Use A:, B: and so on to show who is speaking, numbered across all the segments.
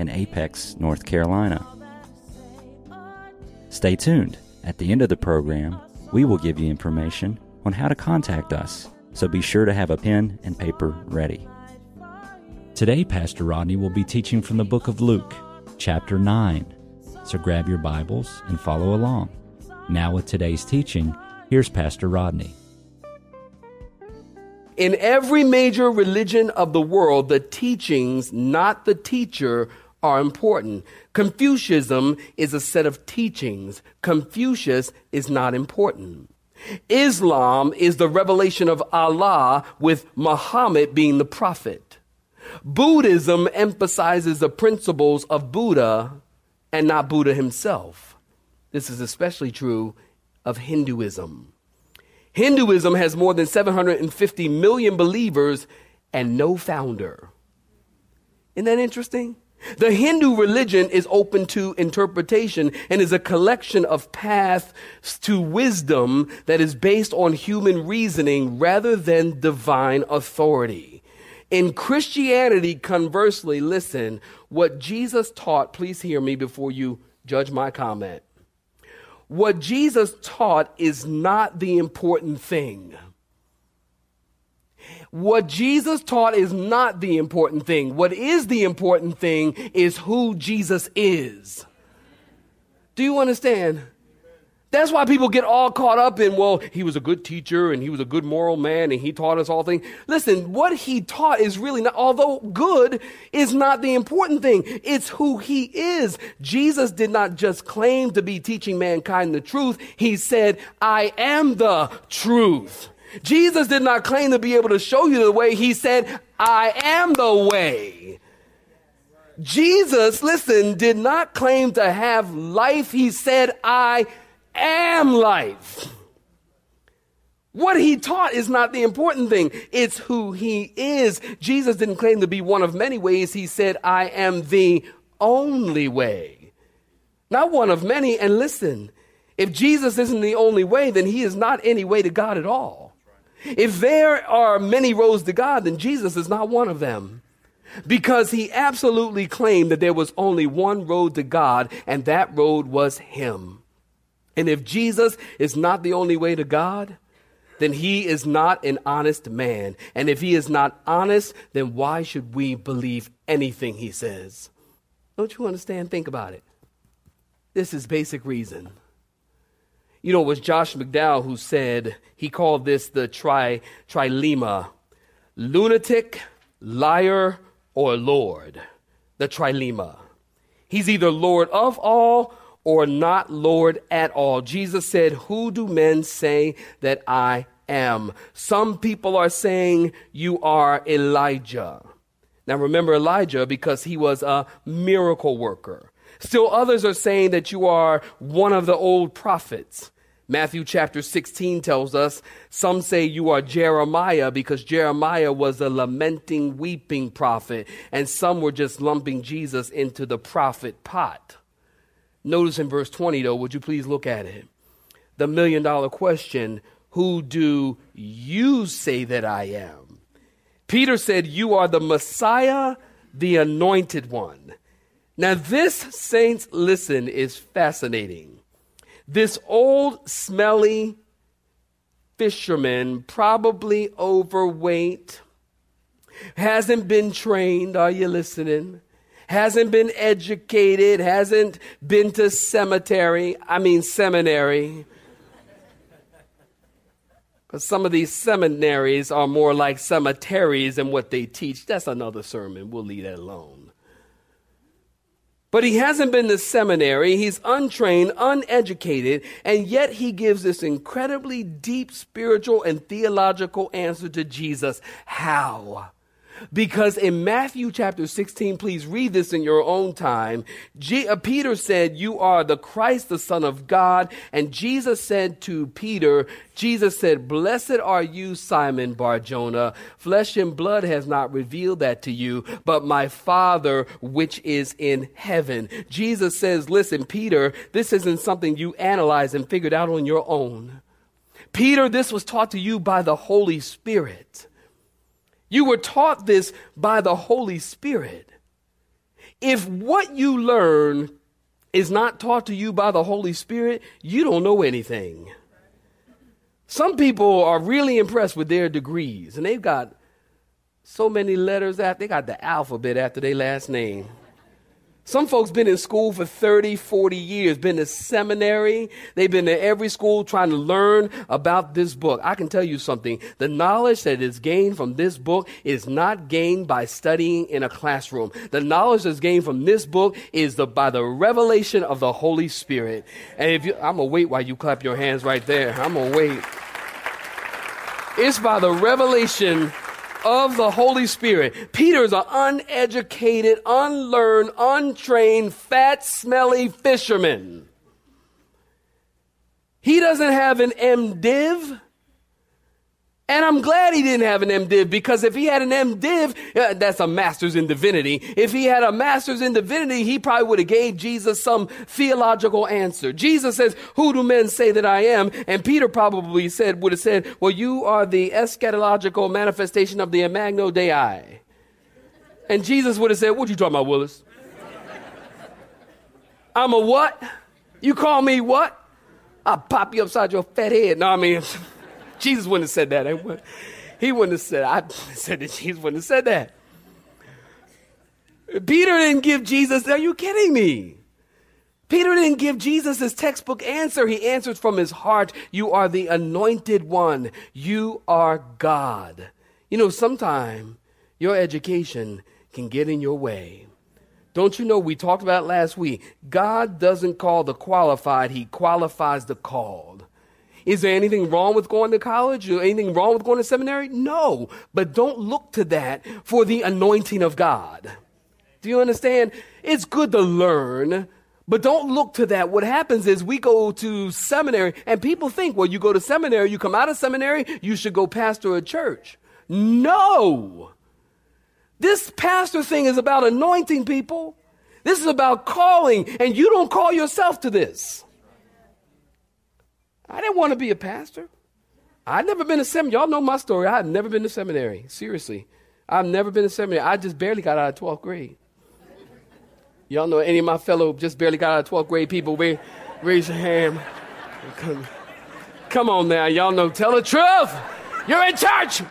A: in Apex, North Carolina. Stay tuned. At the end of the program, we will give you information on how to contact us, so be sure to have a pen and paper ready. Today, Pastor Rodney will be teaching from the book of Luke, chapter 9. So grab your Bibles and follow along. Now, with today's teaching, here's Pastor Rodney.
B: In every major religion of the world, the teachings, not the teacher, are important. Confucianism is a set of teachings. Confucius is not important. Islam is the revelation of Allah with Muhammad being the prophet. Buddhism emphasizes the principles of Buddha and not Buddha himself. This is especially true of Hinduism. Hinduism has more than 750 million believers and no founder. Isn't that interesting? The Hindu religion is open to interpretation and is a collection of paths to wisdom that is based on human reasoning rather than divine authority. In Christianity, conversely, listen, what Jesus taught, please hear me before you judge my comment. What Jesus taught is not the important thing. What Jesus taught is not the important thing. What is the important thing is who Jesus is. Do you understand? That's why people get all caught up in, well, he was a good teacher and he was a good moral man and he taught us all things. Listen, what he taught is really not, although good is not the important thing. It's who he is. Jesus did not just claim to be teaching mankind the truth. He said, I am the truth. Jesus did not claim to be able to show you the way. He said, I am the way. Jesus, listen, did not claim to have life. He said, I am life. What he taught is not the important thing. It's who he is. Jesus didn't claim to be one of many ways. He said, I am the only way. Not one of many. And listen, if Jesus isn't the only way, then he is not any way to God at all. If there are many roads to God, then Jesus is not one of them. Because he absolutely claimed that there was only one road to God, and that road was him. And if Jesus is not the only way to God, then he is not an honest man. And if he is not honest, then why should we believe anything he says? Don't you understand? Think about it. This is basic reason. You know, it was Josh McDowell who said, he called this the tri, trilemma lunatic, liar, or Lord. The trilemma. He's either Lord of all or not Lord at all. Jesus said, Who do men say that I am? Some people are saying you are Elijah. Now remember Elijah because he was a miracle worker. Still others are saying that you are one of the old prophets. Matthew chapter 16 tells us some say you are Jeremiah because Jeremiah was a lamenting, weeping prophet, and some were just lumping Jesus into the prophet pot. Notice in verse 20, though, would you please look at it? The million dollar question Who do you say that I am? Peter said, You are the Messiah, the anointed one. Now, this, saints, listen, is fascinating. This old, smelly fisherman, probably overweight, hasn't been trained. Are you listening? Hasn't been educated, hasn't been to cemetery, I mean, seminary. Because some of these seminaries are more like cemeteries and what they teach. That's another sermon. We'll leave that alone. But he hasn't been to seminary, he's untrained, uneducated, and yet he gives this incredibly deep spiritual and theological answer to Jesus. How? Because in Matthew chapter 16, please read this in your own time. G- uh, Peter said, You are the Christ, the Son of God. And Jesus said to Peter, Jesus said, Blessed are you, Simon Barjona. Flesh and blood has not revealed that to you, but my Father which is in heaven. Jesus says, Listen, Peter, this isn't something you analyze and figured out on your own. Peter, this was taught to you by the Holy Spirit. You were taught this by the Holy Spirit. If what you learn is not taught to you by the Holy Spirit, you don't know anything. Some people are really impressed with their degrees, and they've got so many letters after they got the alphabet after their last name. Some folks been in school for 30, 40 years, been to seminary. They've been to every school trying to learn about this book. I can tell you something. The knowledge that is gained from this book is not gained by studying in a classroom. The knowledge that's gained from this book is the, by the revelation of the Holy Spirit. And if you, I'm gonna wait while you clap your hands right there. I'm gonna wait. It's by the revelation of the Holy Spirit. Peter is an uneducated, unlearned, untrained, fat, smelly fisherman. He doesn't have an MDiv. And I'm glad he didn't have an MDiv because if he had an MDiv, uh, that's a master's in divinity. If he had a master's in divinity, he probably would have gave Jesus some theological answer. Jesus says, "Who do men say that I am?" And Peter probably said, would have said, "Well, you are the eschatological manifestation of the Imago Dei." And Jesus would have said, "What you talking about, Willis? I'm a what? You call me what? I'll pop you upside your fat head." No, I mean. Jesus wouldn't have said that. He wouldn't have said, I said that Jesus wouldn't have said that. Peter didn't give Jesus, are you kidding me? Peter didn't give Jesus his textbook answer. He answered from his heart, You are the anointed one. You are God. You know, sometime your education can get in your way. Don't you know, we talked about last week, God doesn't call the qualified, He qualifies the called. Is there anything wrong with going to college? Anything wrong with going to seminary? No. But don't look to that for the anointing of God. Do you understand? It's good to learn, but don't look to that. What happens is we go to seminary and people think, well, you go to seminary, you come out of seminary, you should go pastor a church. No. This pastor thing is about anointing people. This is about calling, and you don't call yourself to this. I didn't want to be a pastor. I'd never been to seminary. Y'all know my story. I had never been to seminary. Seriously. I've never been to seminary. I just barely got out of 12th grade. Y'all know any of my fellow just barely got out of 12th grade people? Raise your hand. Come, come on now. Y'all know. Tell the truth. You're in church.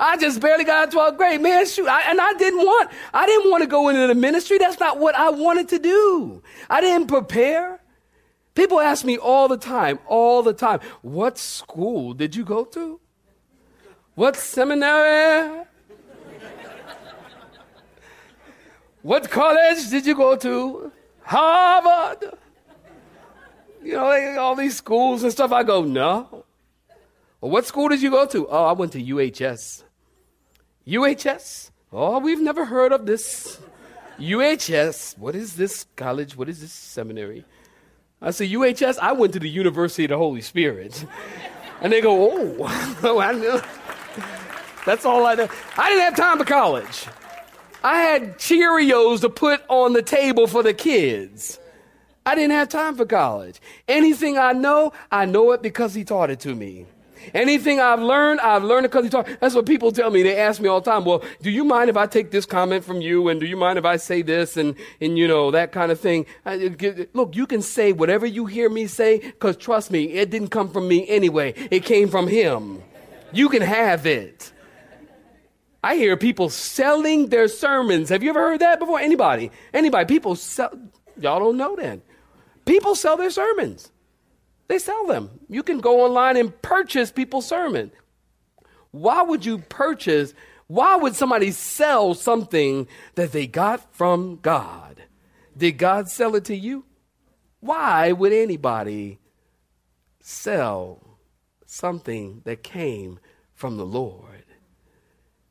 B: I just barely got out of 12th grade. Man, shoot. I, and I didn't want, I didn't want to go into the ministry. That's not what I wanted to do. I didn't prepare. People ask me all the time, all the time, what school did you go to? What seminary? what college did you go to? Harvard? You know, all these schools and stuff. I go, no. Well, what school did you go to? Oh, I went to UHS. UHS? Oh, we've never heard of this. UHS. What is this college? What is this seminary? I said, UHS? I went to the University of the Holy Spirit. And they go, oh, oh I know. That's all I know. I didn't have time for college. I had Cheerios to put on the table for the kids. I didn't have time for college. Anything I know, I know it because he taught it to me. Anything I've learned, I've learned because he taught. That's what people tell me. They ask me all the time, well, do you mind if I take this comment from you? And do you mind if I say this? And, and you know, that kind of thing. Look, you can say whatever you hear me say because trust me, it didn't come from me anyway. It came from him. You can have it. I hear people selling their sermons. Have you ever heard that before? Anybody? Anybody? People sell. Y'all don't know that. People sell their sermons. They sell them. You can go online and purchase people's sermon. Why would you purchase? Why would somebody sell something that they got from God? Did God sell it to you? Why would anybody sell something that came from the Lord?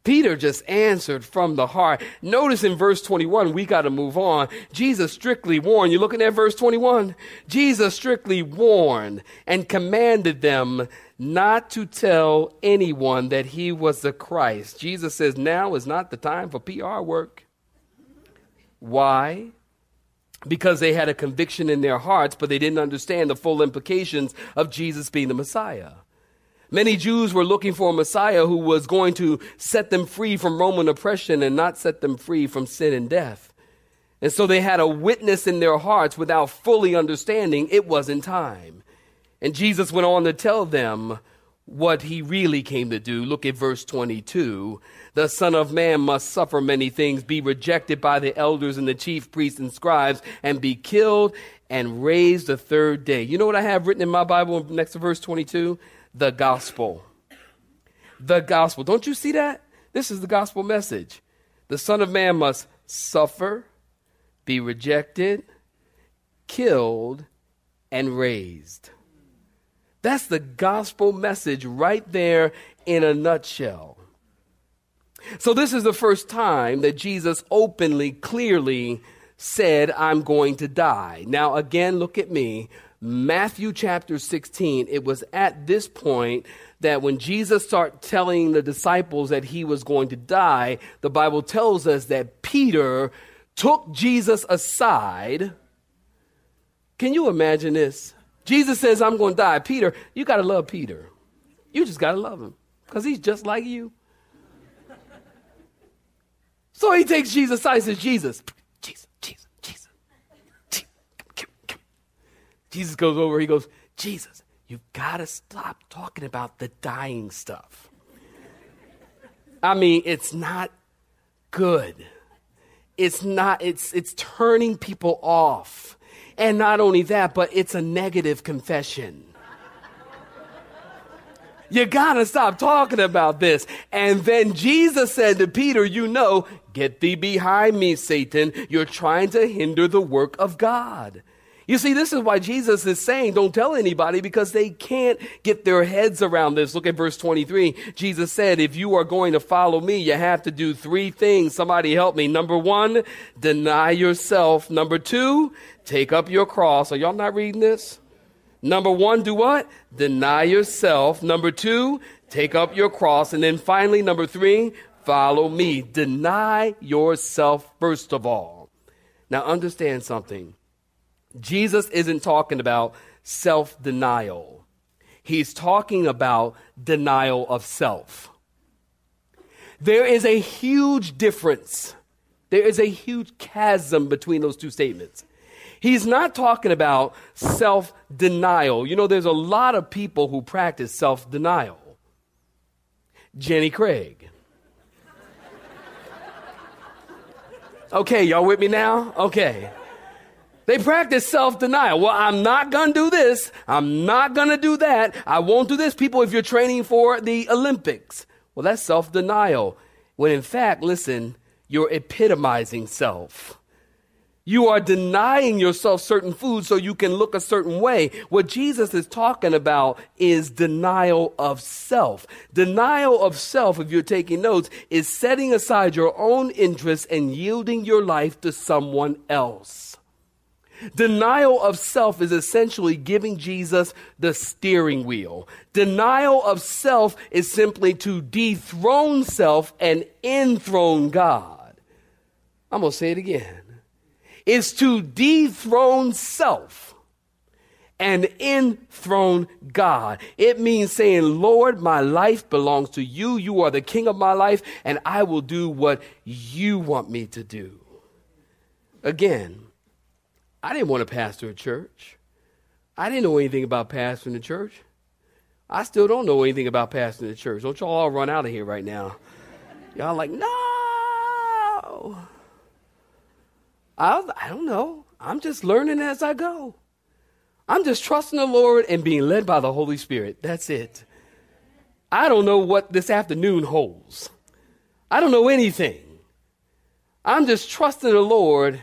B: Peter just answered from the heart. Notice in verse 21, we got to move on. Jesus strictly warned. You're looking at verse 21? Jesus strictly warned and commanded them not to tell anyone that he was the Christ. Jesus says now is not the time for PR work. Why? Because they had a conviction in their hearts, but they didn't understand the full implications of Jesus being the Messiah. Many Jews were looking for a Messiah who was going to set them free from Roman oppression and not set them free from sin and death. And so they had a witness in their hearts without fully understanding it wasn't time. And Jesus went on to tell them what he really came to do. Look at verse 22. The Son of Man must suffer many things, be rejected by the elders and the chief priests and scribes, and be killed and raised the third day. You know what I have written in my Bible next to verse 22? The gospel. The gospel. Don't you see that? This is the gospel message. The Son of Man must suffer, be rejected, killed, and raised. That's the gospel message right there in a nutshell. So, this is the first time that Jesus openly, clearly said, I'm going to die. Now, again, look at me. Matthew chapter 16, it was at this point that when Jesus started telling the disciples that he was going to die, the Bible tells us that Peter took Jesus aside. Can you imagine this? Jesus says, I'm going to die. Peter, you got to love Peter. You just got to love him because he's just like you. So he takes Jesus aside and says, Jesus, Jesus goes over, he goes, Jesus, you've got to stop talking about the dying stuff. I mean, it's not good. It's not, it's, it's turning people off. And not only that, but it's a negative confession. You gotta stop talking about this. And then Jesus said to Peter, You know, get thee behind me, Satan. You're trying to hinder the work of God. You see, this is why Jesus is saying, don't tell anybody because they can't get their heads around this. Look at verse 23. Jesus said, if you are going to follow me, you have to do three things. Somebody help me. Number one, deny yourself. Number two, take up your cross. Are y'all not reading this? Number one, do what? Deny yourself. Number two, take up your cross. And then finally, number three, follow me. Deny yourself first of all. Now understand something. Jesus isn't talking about self denial, he's talking about denial of self. There is a huge difference. There is a huge chasm between those two statements. He's not talking about self denial. You know, there's a lot of people who practice self denial. Jenny Craig. Okay, y'all with me now? Okay. They practice self denial. Well, I'm not going to do this. I'm not going to do that. I won't do this. People, if you're training for the Olympics, well, that's self denial. When in fact, listen, you're epitomizing self. You are denying yourself certain foods so you can look a certain way. What Jesus is talking about is denial of self. Denial of self, if you're taking notes, is setting aside your own interests and yielding your life to someone else. Denial of self is essentially giving Jesus the steering wheel. Denial of self is simply to dethrone self and enthrone God. I'm going to say it again. It's to dethrone self and enthrone God. It means saying, Lord, my life belongs to you. You are the king of my life, and I will do what you want me to do. Again, I didn't want to pastor a church. I didn't know anything about pastoring a church. I still don't know anything about pastoring a church. Don't y'all all run out of here right now. Y'all like, no. I, I don't know. I'm just learning as I go. I'm just trusting the Lord and being led by the Holy Spirit. That's it. I don't know what this afternoon holds. I don't know anything. I'm just trusting the Lord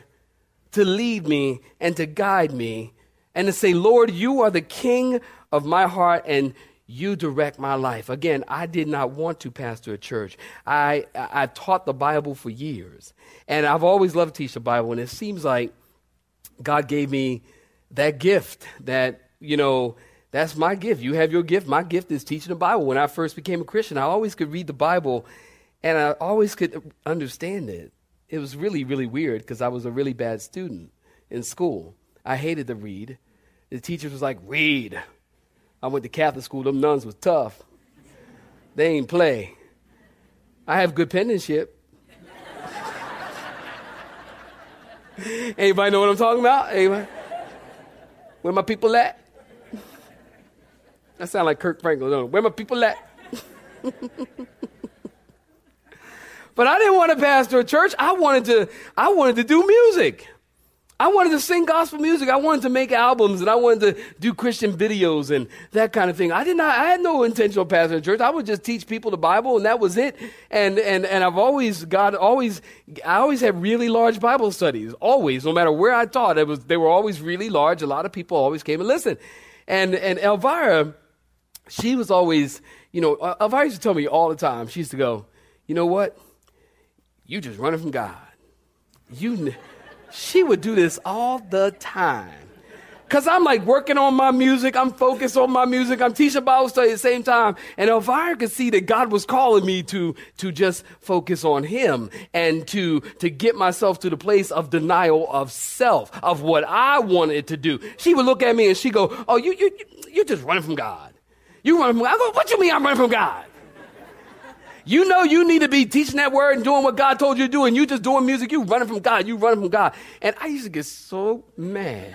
B: to lead me and to guide me and to say, Lord, you are the king of my heart and you direct my life. Again, I did not want to pastor a church. I, I, taught the Bible for years. And I've always loved to teach the Bible. And it seems like God gave me that gift that, you know, that's my gift. You have your gift. My gift is teaching the Bible. When I first became a Christian, I always could read the Bible and I always could understand it. It was really, really weird because I was a really bad student in school. I hated to read. The teachers was like, read. I went to Catholic school. Them nuns was tough. They ain't play. I have good penmanship. Anybody know what I'm talking about? Anybody? Where my people at? That sound like Kirk Franklin. Where my people at? but I didn't want to pastor a church. I wanted to. I wanted to do music. I wanted to sing gospel music. I wanted to make albums and I wanted to do Christian videos and that kind of thing. I did not, I had no intention of pastoring a church. I would just teach people the Bible and that was it. And, and, and I've always, God always, I always had really large Bible studies. Always, no matter where I taught, it was, they were always really large. A lot of people always came and listened. And, and Elvira, she was always, you know, Elvira used to tell me all the time, she used to go, you know what? You just running from God. You, she would do this all the time. Cause I'm like working on my music, I'm focused on my music, I'm teaching Bible study at the same time. And Elvira could see that God was calling me to, to just focus on Him and to, to get myself to the place of denial of self, of what I wanted to do. She would look at me and she go, Oh, you, you, you're just running from God. You running from God. I go, What you mean I'm running from God? You know you need to be teaching that word and doing what God told you to do, and you just doing music, you running from God, you running from God. And I used to get so mad.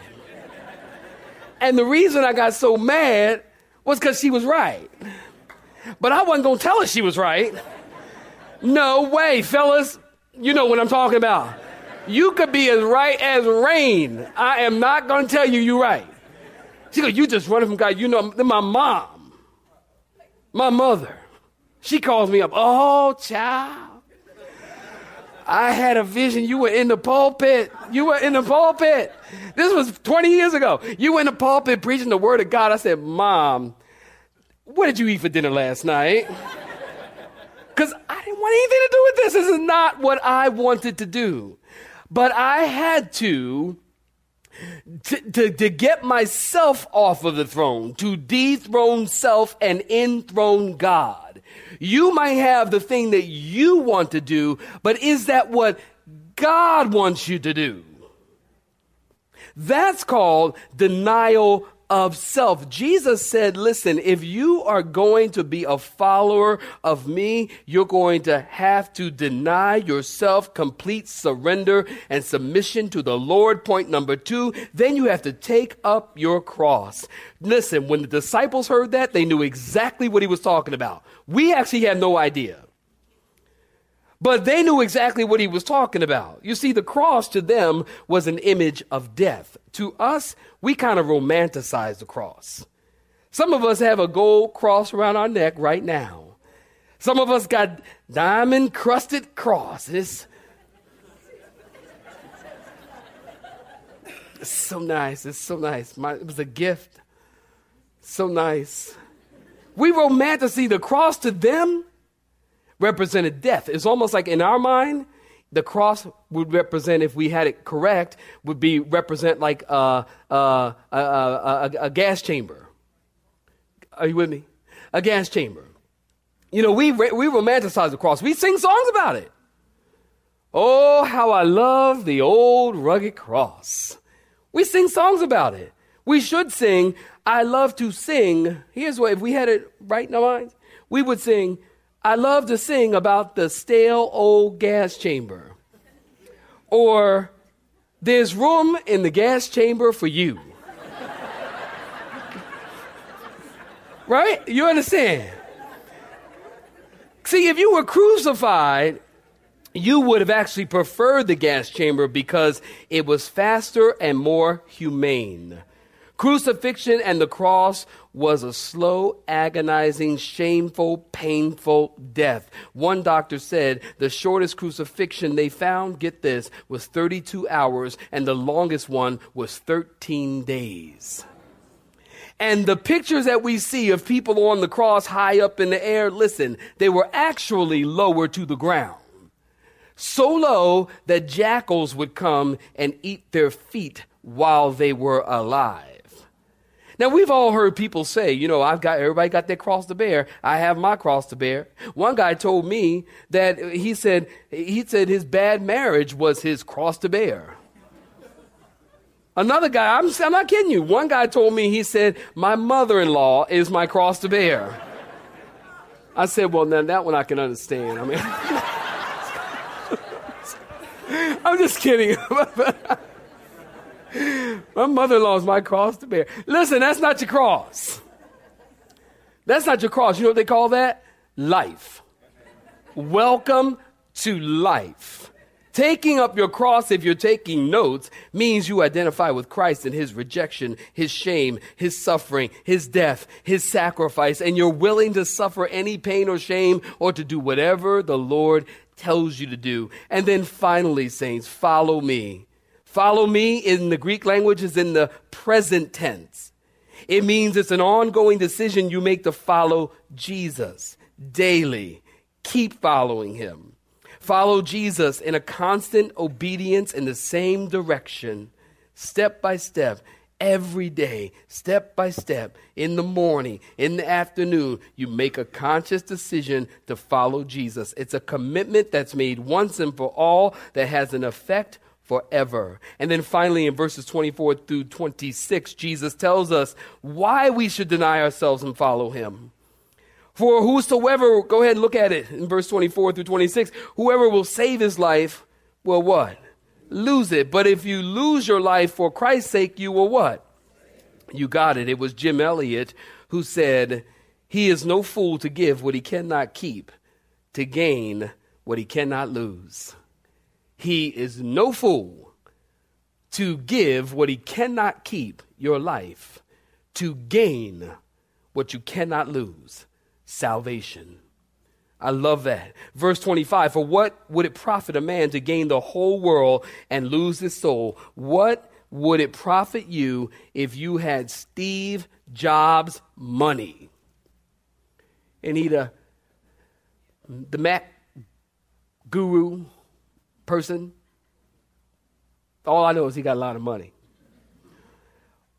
B: And the reason I got so mad was because she was right. But I wasn't to tell her she was right. No way, fellas. You know what I'm talking about. You could be as right as rain. I am not to tell you you're right. She goes, You just running from God. You know, my mom, my mother. She calls me up. Oh, child. I had a vision. You were in the pulpit. You were in the pulpit. This was 20 years ago. You were in the pulpit preaching the word of God. I said, Mom, what did you eat for dinner last night? Because I didn't want anything to do with this. This is not what I wanted to do. But I had to to, to, to get myself off of the throne, to dethrone self and enthrone God. You might have the thing that you want to do, but is that what God wants you to do? That's called denial of self. Jesus said, listen, if you are going to be a follower of me, you're going to have to deny yourself complete surrender and submission to the Lord. Point number two, then you have to take up your cross. Listen, when the disciples heard that, they knew exactly what he was talking about. We actually had no idea. But they knew exactly what he was talking about. You see, the cross to them was an image of death. To us, we kind of romanticize the cross. Some of us have a gold cross around our neck right now. Some of us got diamond crusted crosses. It's so nice. It's so nice. My, it was a gift. So nice. We romanticize the cross to them represented death. It's almost like in our mind, the cross would represent, if we had it correct, would be represent like a, a, a, a, a gas chamber. Are you with me? A gas chamber. You know, we, we romanticize the cross. We sing songs about it. Oh, how I love the old rugged cross. We sing songs about it. We should sing, I love to sing. Here's what, if we had it right in our minds, we would sing, I love to sing about the stale old gas chamber. Or there's room in the gas chamber for you. right? You understand? See, if you were crucified, you would have actually preferred the gas chamber because it was faster and more humane. Crucifixion and the cross was a slow, agonizing, shameful, painful death. One doctor said the shortest crucifixion they found, get this, was 32 hours, and the longest one was 13 days. And the pictures that we see of people on the cross high up in the air, listen, they were actually lower to the ground. So low that jackals would come and eat their feet while they were alive. Now we've all heard people say, you know, I've got everybody got their cross to bear. I have my cross to bear. One guy told me that he said he said his bad marriage was his cross to bear. Another guy, I'm, I'm not kidding you. One guy told me he said my mother-in-law is my cross to bear. I said, well, now that one I can understand. I mean, I'm just kidding. my mother in law is my cross to bear. Listen, that's not your cross. That's not your cross. You know what they call that? Life. Welcome to life. Taking up your cross, if you're taking notes, means you identify with Christ and his rejection, his shame, his suffering, his death, his sacrifice, and you're willing to suffer any pain or shame or to do whatever the Lord tells you to do. And then finally, saints, follow me. Follow me in the Greek language is in the present tense. It means it's an ongoing decision you make to follow Jesus daily. Keep following him. Follow Jesus in a constant obedience in the same direction, step by step, every day, step by step, in the morning, in the afternoon, you make a conscious decision to follow Jesus. It's a commitment that's made once and for all that has an effect forever. And then finally, in verses 24 through 26, Jesus tells us why we should deny ourselves and follow him. For whosoever, go ahead and look at it in verse 24 through 26, whoever will save his life will what? Lose it. But if you lose your life for Christ's sake, you will what? You got it. It was Jim Elliot who said, He is no fool to give what he cannot keep, to gain what he cannot lose. He is no fool to give what he cannot keep, your life, to gain what you cannot lose, salvation. I love that. Verse 25 For what would it profit a man to gain the whole world and lose his soul? What would it profit you if you had Steve Jobs' money? And he the, the Mac guru person. All I know is he got a lot of money.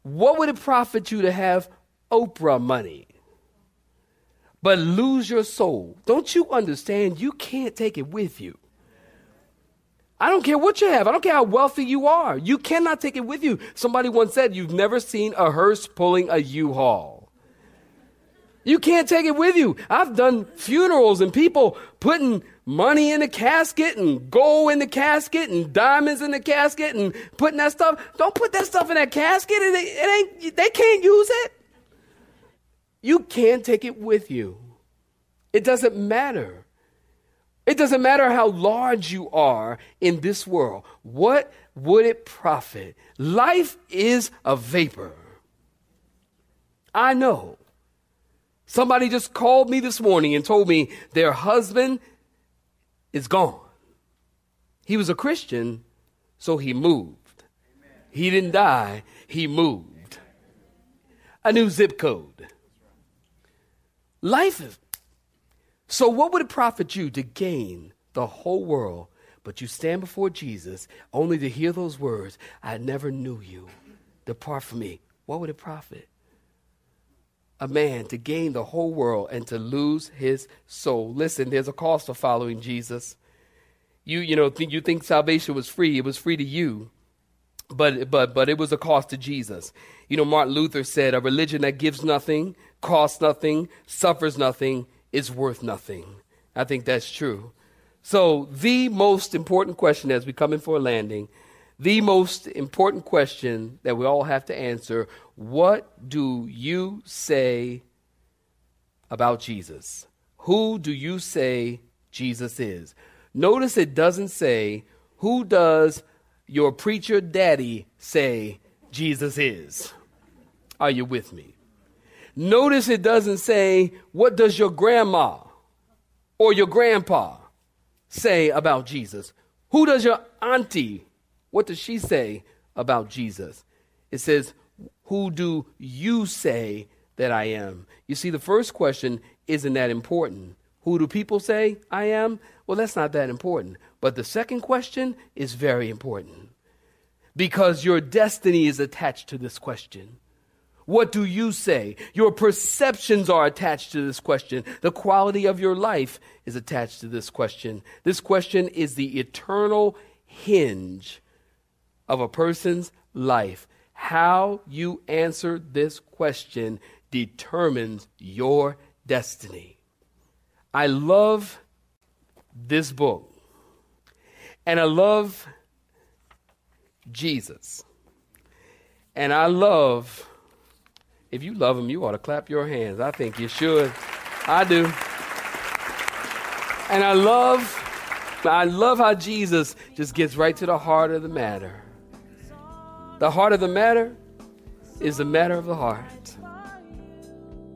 B: What would it profit you to have Oprah money? But lose your soul. Don't you understand? You can't take it with you. I don't care what you have. I don't care how wealthy you are. You cannot take it with you. Somebody once said you've never seen a hearse pulling a U-Haul. You can't take it with you. I've done funerals and people putting money in the casket and gold in the casket and diamonds in the casket and putting that stuff. Don't put that stuff in that casket. It, it ain't, they can't use it. You can't take it with you. It doesn't matter. It doesn't matter how large you are in this world. What would it profit? Life is a vapor. I know. Somebody just called me this morning and told me their husband is gone. He was a Christian, so he moved. He didn't die, he moved. A new zip code. Life is. So, what would it profit you to gain the whole world, but you stand before Jesus only to hear those words, I never knew you. Depart from me. What would it profit? A man to gain the whole world and to lose his soul. Listen, there's a cost for following Jesus. You, you know, th- you think salvation was free. It was free to you, but, but, but it was a cost to Jesus. You know, Martin Luther said, a religion that gives nothing, costs nothing, suffers nothing, is worth nothing. I think that's true. So, the most important question as we come in for a landing, the most important question that we all have to answer what do you say about Jesus? Who do you say Jesus is? Notice it doesn't say, Who does your preacher daddy say Jesus is? Are you with me? Notice it doesn't say, What does your grandma or your grandpa say about Jesus? Who does your auntie, what does she say about Jesus? It says, Who do you say that I am? You see, the first question isn't that important. Who do people say I am? Well, that's not that important. But the second question is very important because your destiny is attached to this question. What do you say? Your perceptions are attached to this question. The quality of your life is attached to this question. This question is the eternal hinge of a person's life. How you answer this question determines your destiny. I love this book, and I love Jesus, and I love. If you love him, you ought to clap your hands. I think you should. I do. And I love I love how Jesus just gets right to the heart of the matter. The heart of the matter is the matter of the heart.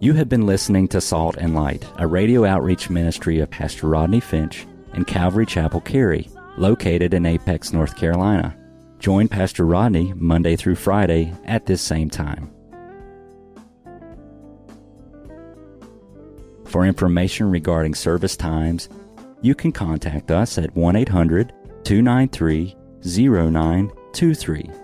A: You have been listening to Salt and Light, a radio outreach ministry of Pastor Rodney Finch and Calvary Chapel Cary, located in Apex, North Carolina. Join Pastor Rodney Monday through Friday at this same time. For information regarding service times, you can contact us at 1 800 293 0923.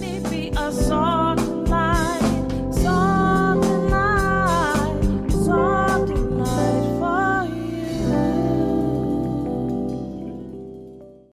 C: Let